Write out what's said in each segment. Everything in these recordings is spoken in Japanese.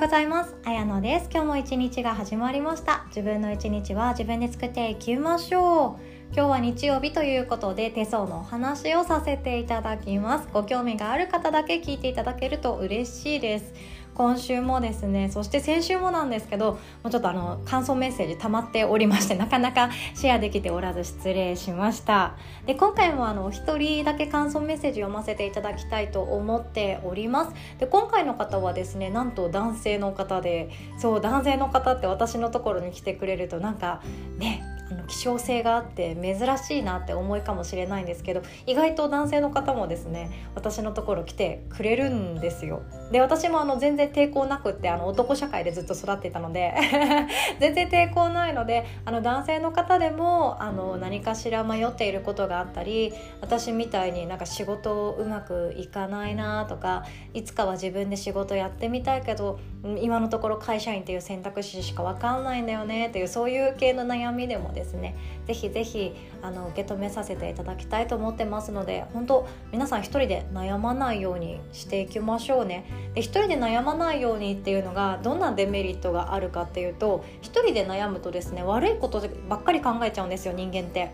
ようございます。あやのです。今日も一日が始まりました。自分の一日は自分で作っていきましょう。今日は日曜日ということで手相のお話をさせていただきます。ご興味がある方だけ聞いていただけると嬉しいです。今週もですねそして先週もなんですけどもうちょっとあの感想メッセージ溜まっておりましてなかなかシェアできておらず失礼しました。で今回もあのお一人だけ感想メッセージ読ませていただきたいと思っております。で今回の方はですねなんと男性の方でそう男性の方って私のところに来てくれるとなんかねあの希少性があって珍しいなって思いかもしれないんですけど意外と男性の方もですね私のところ来てくれるんですよ。で私もあの全然抵抗なくってあの男社会でずっと育っていたので 全然抵抗ないのであの男性の方でもあの何かしら迷っていることがあったり私みたいになんか仕事うまくいかないなとかいつかは自分で仕事やってみたいけど今のところ会社員っていう選択肢しか分かんないんだよねっていうそういう系の悩みでもですねですね。ぜひぜひあの受け止めさせていただきたいと思ってますので本当皆さん一人で悩まないようにしていきましょうね。で一人で悩まないようにっていうのがどんなデメリットがあるかっていうと一人で悩むとですね悪いことばっかり考えちゃうんですよ人間って。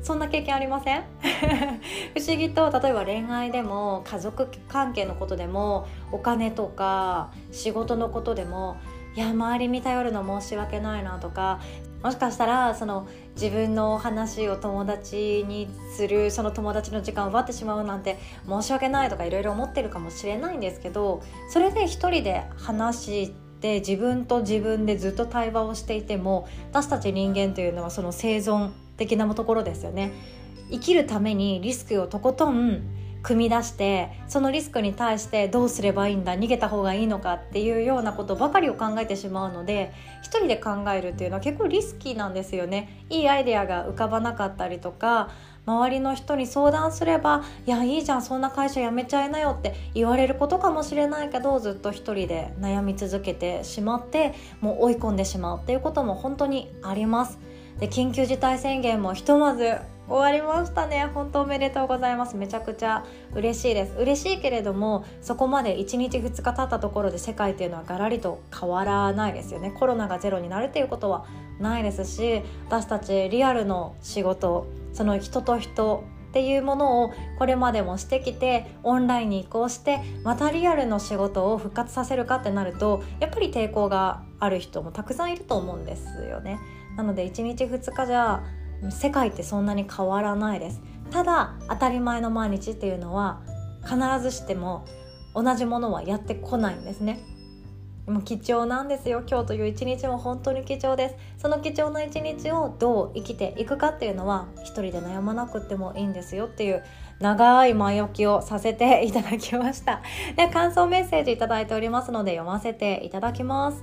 そんな経験ありません？不思議と例えば恋愛でも家族関係のことでもお金とか仕事のことでもいや周りに頼るの申し訳ないなとかもしかしたらその自分の話を友達にするその友達の時間を奪ってしまうなんて申し訳ないとかいろいろ思ってるかもしれないんですけどそれで一人で話して自分と自分でずっと対話をしていても私たち人間というのはその生存的なところですよね。生きるためにリスクをとことん組み出してそのリスクに対してどうすればいいんだ逃げた方がいいのかっていうようなことばかりを考えてしまうので一人で考えるっていうのは結構リスキーなんですよねいいアイデアが浮かばなかったりとか周りの人に相談すれば「いやいいじゃんそんな会社辞めちゃいなよ」って言われることかもしれないけどずっと一人で悩み続けてしまってもう追い込んでしまうっていうことも本当にあります。で緊急事態宣言もひとまず終わりましたね。本当おめでとうございます。めちゃくちゃ嬉しいです。嬉しいけれどもそこまで1日2日経ったところで世界っていうのはガラリと変わらないですよね。コロナがゼロになるっていうことはないですし私たちリアルの仕事その人と人っていうものをこれまでもしてきてオンラインに移行してまたリアルの仕事を復活させるかってなるとやっぱり抵抗がある人もたくさんいると思うんですよね。なので1日2日じゃ世界ってそんなに変わらないです。ただ当たり前の毎日っていうのは必ずしても同じものはやってこないんですね。も貴重なんですよ。今日という一日も本当に貴重です。その貴重な一日をどう生きていくかっていうのは一人で悩まなくてもいいんですよっていう長い前置きをさせていただきました。で感想メッセージ頂いておりますので読ませていただきます。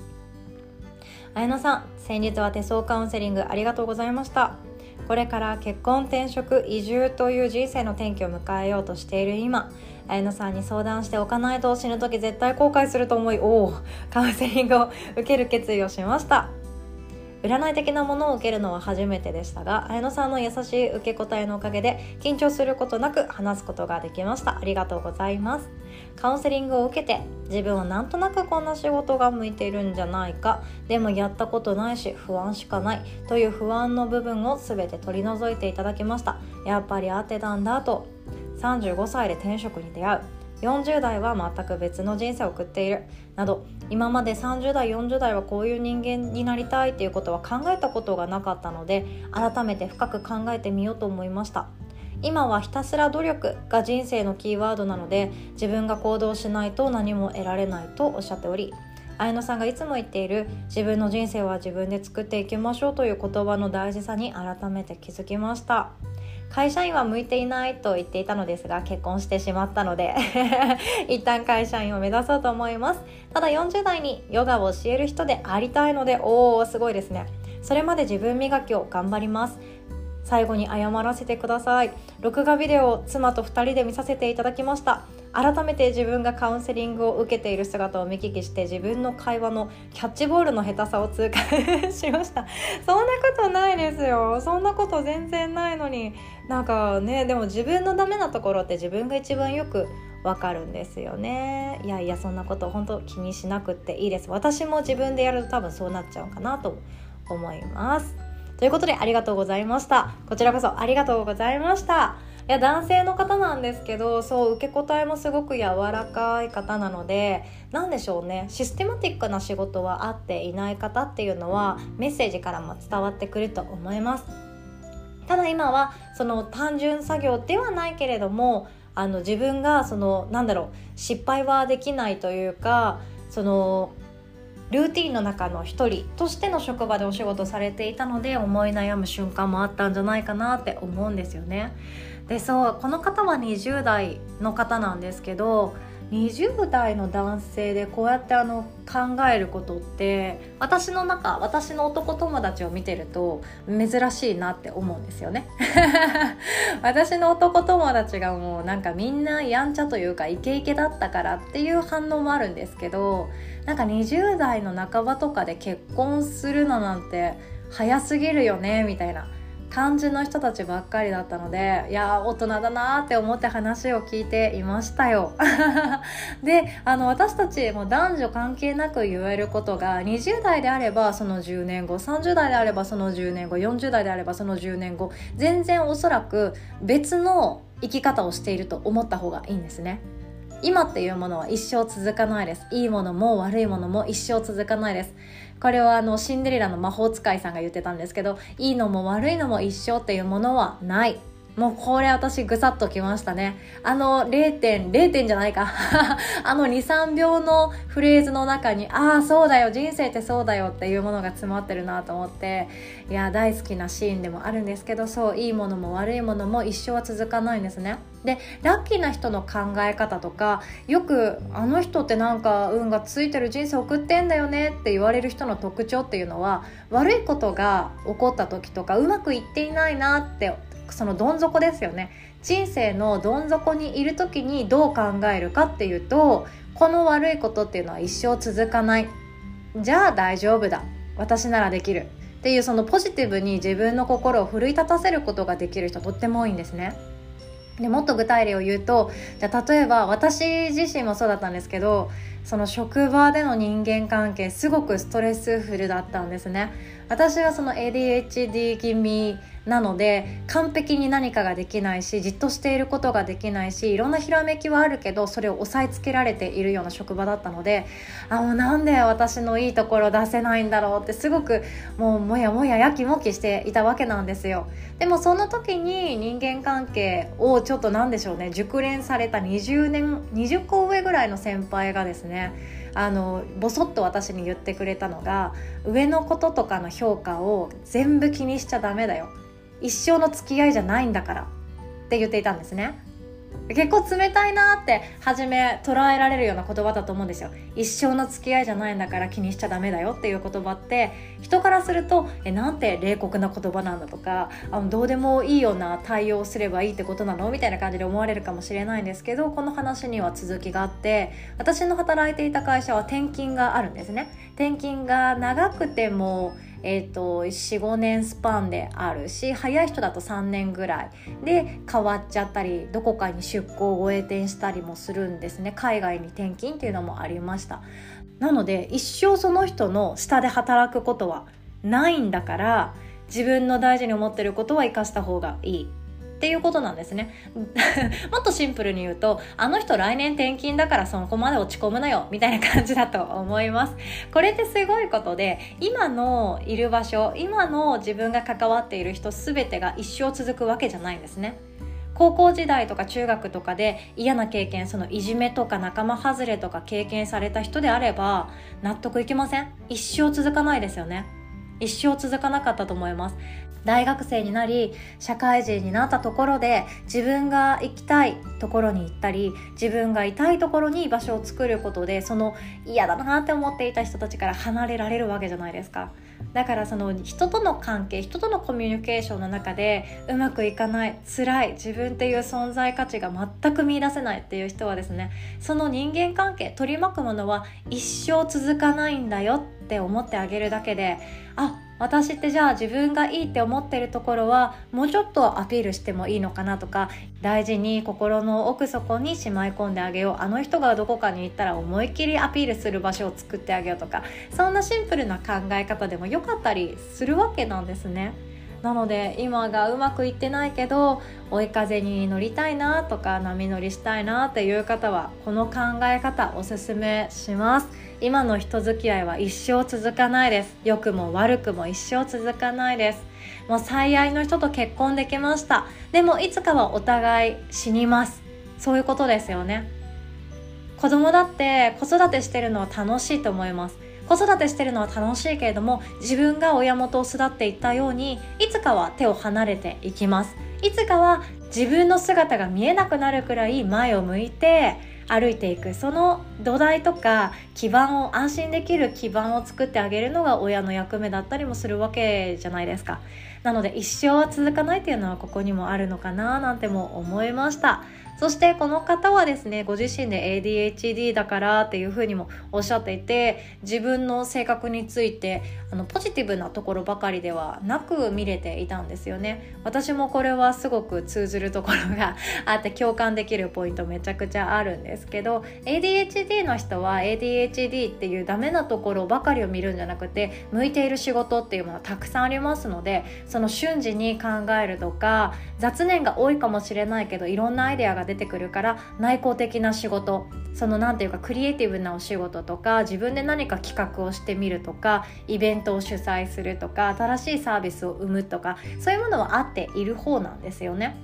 綾乃さん先日は手相カウンセリングありがとうございました。これから結婚転職移住という人生の転機を迎えようとしている今綾乃さんに相談しておかないと死ぬ時絶対後悔すると思いおおカウンセリングを受ける決意をしました。占い的なものを受けるのは初めてでしたが綾乃さんの優しい受け答えのおかげで緊張することなく話すことができました。ありがとうございます。カウンセリングを受けて自分はなんとなくこんな仕事が向いているんじゃないか。でもやったことないし不安しかない。という不安の部分を全て取り除いていただきました。やっぱり合ってたんだと。35歳で転職に出会う。40代は全く別の人生を送っているなど今まで30代40代はこういう人間になりたいっていうことは考えたことがなかったので改めて深く考えてみようと思いました。今はひたすら努力が人生のキーワードなので自分が行動しないと何も得られないとおっしゃっており綾乃さんがいつも言っている自分の人生は自分で作っていきましょうという言葉の大事さに改めて気づきました。会社員は向いていないと言っていたのですが結婚してしまったので 一旦会社員を目指そうと思います。ただ40代にヨガを教える人でありたいのでおおすごいですね。それまで自分磨きを頑張ります。最後に謝らせてください。録画ビデオを妻と2人で見させていただきました。改めて自分がカウンセリングを受けている姿を見聞きして自分の会話のキャッチボールの下手さを痛感しました。そんなことないですよ。そんなこと全然ないのに。なんかねでも自分のダメなところって自分が一番よくわかるんですよね。いやいやそんなこと本当気にしなくっていいです。私も自分でやると多分そうなっちゃうかなと思います。ということでありがとうございました。こちらこそありがとうございました。いや男性の方なんですけどそう受け答えもすごく柔らかい方なので何でしょうね。システマティックな仕事は合っていない方っていうのはメッセージからも伝わってくると思います。ただ今はその単純作業ではないけれどもあの自分がそのなんだろう失敗はできないというかそのルーティンの中の一人としての職場でお仕事されていたので思い悩む瞬間もあったんじゃないかなって思うんですよね。でそうこの方は20代の方なんですけど20代の男性でこうやってあの考えることって私の中私の男友達を見てると珍しいなって思うんですよね 私の男友達がもうなんかみんなやんちゃというかイケイケだったからっていう反応もあるんですけどなんか20代の半ばとかで結婚するのなんて早すぎるよねみたいな感じの人たちばっかりだったのでいや大人だなって思って話を聞いていましたよ。であの私たちも男女関係なく言えることが20代であればその10年後30代であればその10年後40代であればその10年後全然おそらく別の生き方をしていると思った方がいいんですね。今っていうものは一生続かないです。いいものも悪いものも一生続かないです。これはあのシンデレラの魔法使いさんが言ってたんですけどいいのも悪いのも一生っていうものはない。もうこれ私ぐさっときましたね。あの0点、0点じゃないか。あの2、3秒のフレーズの中に、ああ、そうだよ、人生ってそうだよっていうものが詰まってるなと思って、いや、大好きなシーンでもあるんですけど、そう、いいものも悪いものも一生は続かないんですね。で、ラッキーな人の考え方とか、よく、あの人ってなんか運がついてる人生送ってんだよねって言われる人の特徴っていうのは、悪いことが起こった時とか、うまくいっていないなってそのどん底ですよね。人生のどん底にいる時にどう考えるかっていうとこの悪いことっていうのは一生続かない。じゃあ大丈夫だ。私ならできる。っていうそのポジティブに自分の心を奮い立たせることができる人とっても多いんですね。でもっと具体例を言うとじゃ例えば私自身もそうだったんですけどその職場での人間関係すごくストレスフルだったんですね。私はその ADHD 気味なので完璧に何かができないしじっとしていることができないしいろんなひらめきはあるけどそれを押さえつけられているような職場だったのであもうなんで私のいいところ出せないんだろうってすごくもうもやもややきもきしていたわけなんですよ。でもその時に人間関係をちょっと何でしょうね熟練された20年20個上ぐらいの先輩がですねあのボソッと私に言ってくれたのが上のこととかの評価を全部気にしちゃダメだよ。一生の付き合いじゃないんだから。って言っていたんですね。結構冷たいなって初め捉えられるような言葉だと思うんですよ。一生の付き合いじゃないんだから気にしちゃダメだよ。っていう言葉って人からするとえなんて冷酷な言葉なんだとかあのどうでもいいような対応すればいいってことなの？みたいな感じで思われるかもしれないんですけどこの話には続きがあって私の働いていた会社は転勤があるんですね。転勤が長くてもえーと、45年スパンであるし早い人だと3年ぐらいで変わっちゃったりどこかに出向を栄転したりもするんですね。海外に転勤っていうのもありました。なので一生その人の下で働くことはないんだから自分の大事に思ってることは生かした方がいい。っていうことなんですね。もっとシンプルに言うとあの人来年転勤だからそこまで落ち込むなよみたいな感じだと思います。これってすごいことで今のいる場所今の自分が関わっている人全てが一生続くわけじゃないんですね。高校時代とか中学とかで嫌な経験そのいじめとか仲間外れとか経験された人であれば納得いきません？一生続かないですよね。一生続かなかったと思います。大学生になり社会人になったところで自分が行きたいところに行ったり自分がいたいところに居場所を作ることでその嫌だなって思っていた人たちから離れられるわけじゃないですか。だからその人との関係人とのコミュニケーションの中でうまくいかない辛い自分っていう存在価値が全く見いだせないっていう人はですねその人間関係取り巻くものは一生続かないんだよってって思ってあげるだけであ私ってじゃあ自分がいいって思ってるところはもうちょっとアピールしてもいいのかなとか大事に心の奥底にしまい込んであげようあの人がどこかに行ったら思いっきりアピールする場所を作ってあげようとかそんなシンプルな考え方でもよかったりするわけなんですね。なので今がうまくいってないけど追い風に乗りたいなとか波乗りしたいなっていう方はこの考え方おすすめします。今の人付き合いは一生続かないです。良くも悪くも一生続かないです。もう最愛の人と結婚できました。でもいつかはお互い死にます。そういうことですよね。子供だって子育てしてるのは楽しいと思います。子育てしてるのは楽しいけれども自分が親元を巣立っていったようにいつかは手を離れていきます。いつかは自分の姿が見えなくなるくらい前を向いて歩いていく。その土台とか基盤を安心できる基盤を作ってあげるのが親の役目だったりもするわけじゃないですか。なので一生は続かないっていうのはここにもあるのかななんても思いました。そしてこの方はですねご自身で ADHD だからっていうふうにもおっしゃっていて自分の性格についてあのポジティブなところばかりではなく見れていたんですよね。私もこれはすごく通ずるところが あって共感できるポイントめちゃくちゃあるんですけど ADHD の人は ADHD っていうダメなところばかりを見るんじゃなくて向いている仕事っていうものたくさんありますのでその瞬時に考えるとか雑念が多いかもしれないけどいろんなアイデアが出てくるから内向的な仕事その何ていうかクリエイティブなお仕事とか自分で何か企画をしてみるとかイベントを主催するとか新しいサービスを生むとかそういうものはあっている方なんですよね。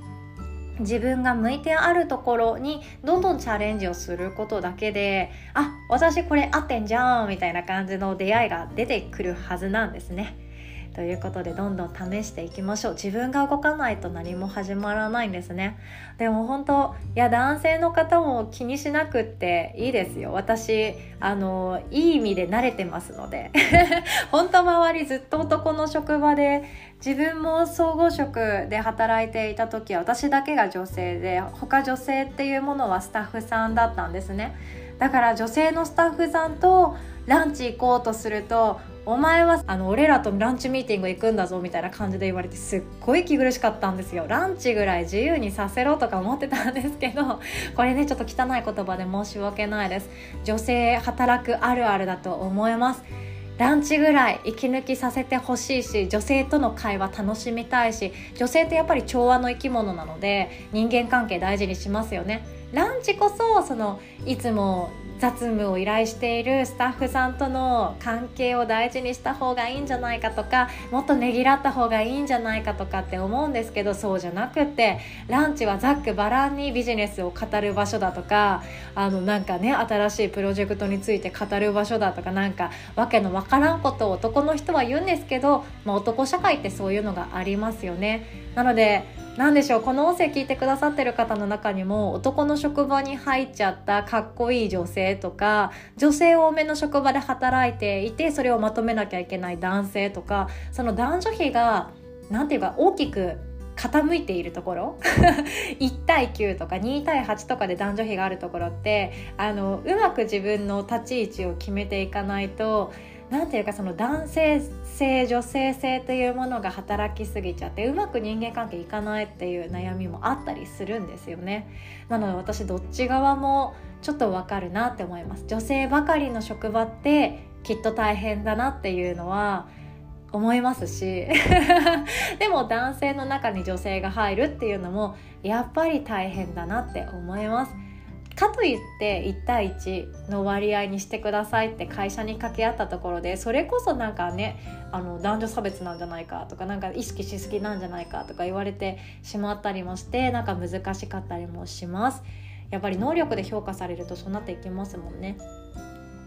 自分が向いてあるところにどんどんチャレンジをすることだけであ私これ合ってんじゃんみたいな感じの出会いが出てくるはずなんですね。ということでどんどん試していきましょう。自分が動かないと何も始まらないんですね。でも本当いや男性の方も気にしなくっていいですよ。私あのいい意味で慣れてますので。本当周りずっと男の職場で自分も総合職で働いていた時は私だけが女性で他女性っていうものはスタッフさんだったんですね。だから女性のスタッフさんとランチ行こうとするとお前はあの俺らとランチミーティング行くんだぞみたいな感じで言われてすっごい気苦しかったんですよ。ランチぐらい自由にさせろとか思ってたんですけど これねちょっと汚い言葉で申し訳ないです。女性働くあるあるだと思います。ランチぐらい息抜きさせてほしいし女性との会話楽しみたいし女性ってやっぱり調和の生き物なので人間関係大事にしますよね。ランチこそそのいつも雑務を依頼しているスタッフさんとの関係を大事にした方がいいんじゃないかとかもっとねぎらった方がいいんじゃないかとかって思うんですけどそうじゃなくてランチはざっくばらんにビジネスを語る場所だとかあのなんかね新しいプロジェクトについて語る場所だとかなんかわけのわからんことを男の人は言うんですけど、まあ、男社会ってそういうのがありますよね。なので何でしょうこの音声聞いてくださってる方の中にも男の職場に入っちゃったかっこいい女性とか女性多めの職場で働いていてそれをまとめなきゃいけない男性とかその男女比が何て言うか大きく傾いているところ 1対9とか2対8とかで男女比があるところってあのうまく自分の立ち位置を決めていかないと何ていうかその男性性女性性というものが働きすぎちゃってうまく人間関係いかないっていう悩みもあったりするんですよね。なので私どっち側もちょっとわかるなって思います。女性ばかりの職場ってきっと大変だなっていうのは思いますし。でも男性の中に女性が入るっていうのもやっぱり大変だなって思います。かといって1対1の割合にしてくださいって会社に掛け合ったところでそれこそなんかねあの男女差別なんじゃないかとかなんか意識しすぎなんじゃないかとか言われてしまったりもしてなんか難しかったりもします。やっぱり能力で評価されるとそうなっていきますもんね。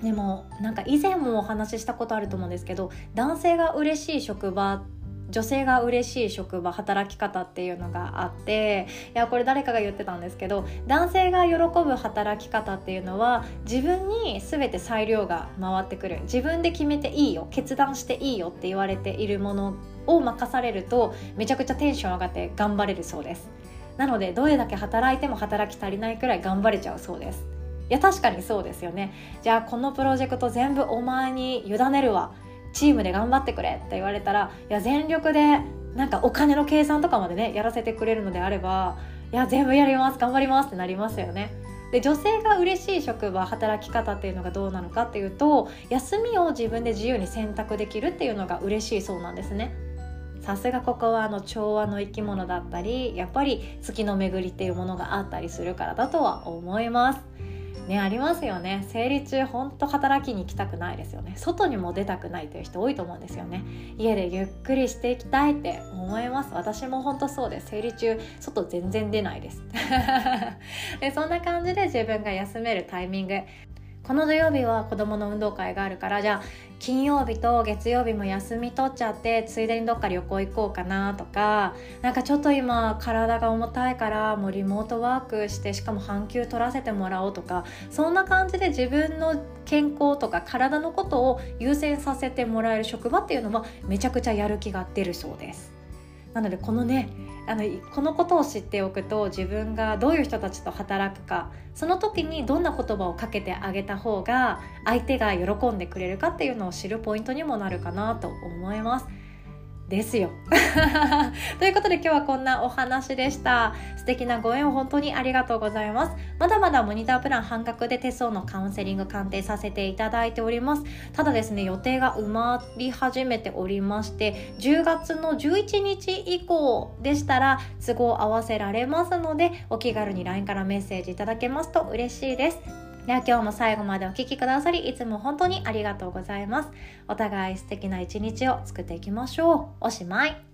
でもなんか以前もお話ししたことあると思うんですけど男性が嬉しい職場女性が嬉しい職場働き方っていうのがあっていやこれ誰かが言ってたんですけど男性が喜ぶ働き方っていうのは自分に全て裁量が回ってくる。自分で決めていいよ決断していいよって言われているものを任されるとめちゃくちゃテンション上がって頑張れるそうです。なのでどれだけ働いても働き足りないくらい頑張れちゃうそうです。いや確かにそうですよね。じゃあこのプロジェクト全部お前に委ねるわ。チームで頑張ってくれって言われたらいや全力でなんかお金の計算とかまでねやらせてくれるのであればいや全部やります頑張りますってなりますよね。で女性が嬉しい職場働き方っていうのがどうなのかっていうと休みを自分で自由に選択できるっていうのが嬉しいそうなんですね。さすがここはあの調和の生き物だったりやっぱり月の巡りっていうものがあったりするからだとは思います。ねありますよね。生理中ほんと働きに行きたくないですよね。外にも出たくないという人多いと思うんですよね。家でゆっくりしていきたいって思います。私もほんとそうです。生理中外全然出ないです。でそんな感じで自分が休めるタイミング。この土曜日は子どもの運動会があるからじゃあ金曜日と月曜日も休み取っちゃってついでにどっか旅行行こうかなとかなんかちょっと今体が重たいからもうリモートワークしてしかも半休取らせてもらおうとかそんな感じで自分の健康とか体のことを優先させてもらえる職場っていうのはめちゃくちゃやる気が出るそうです。なのでこのねあのこのことを知っておくと自分がどういう人たちと働くかその時にどんな言葉をかけてあげた方が相手が喜んでくれるかっていうのを知るポイントにもなるかなと思います。ですよ。ということで今日はこんなお話でした。素敵なご縁を本当にありがとうございます。まだまだモニタープラン半額で手相のカウンセリング鑑定させていただいております。ただですね予定が埋まり始めておりまして10月の11日以降でしたら都合合わせられますのでお気軽に LINE からメッセージいただけますと嬉しいです。では今日も最後までお聴きくださりいつも本当にありがとうございます。お互い素敵な一日を作っていきましょう。おしまい。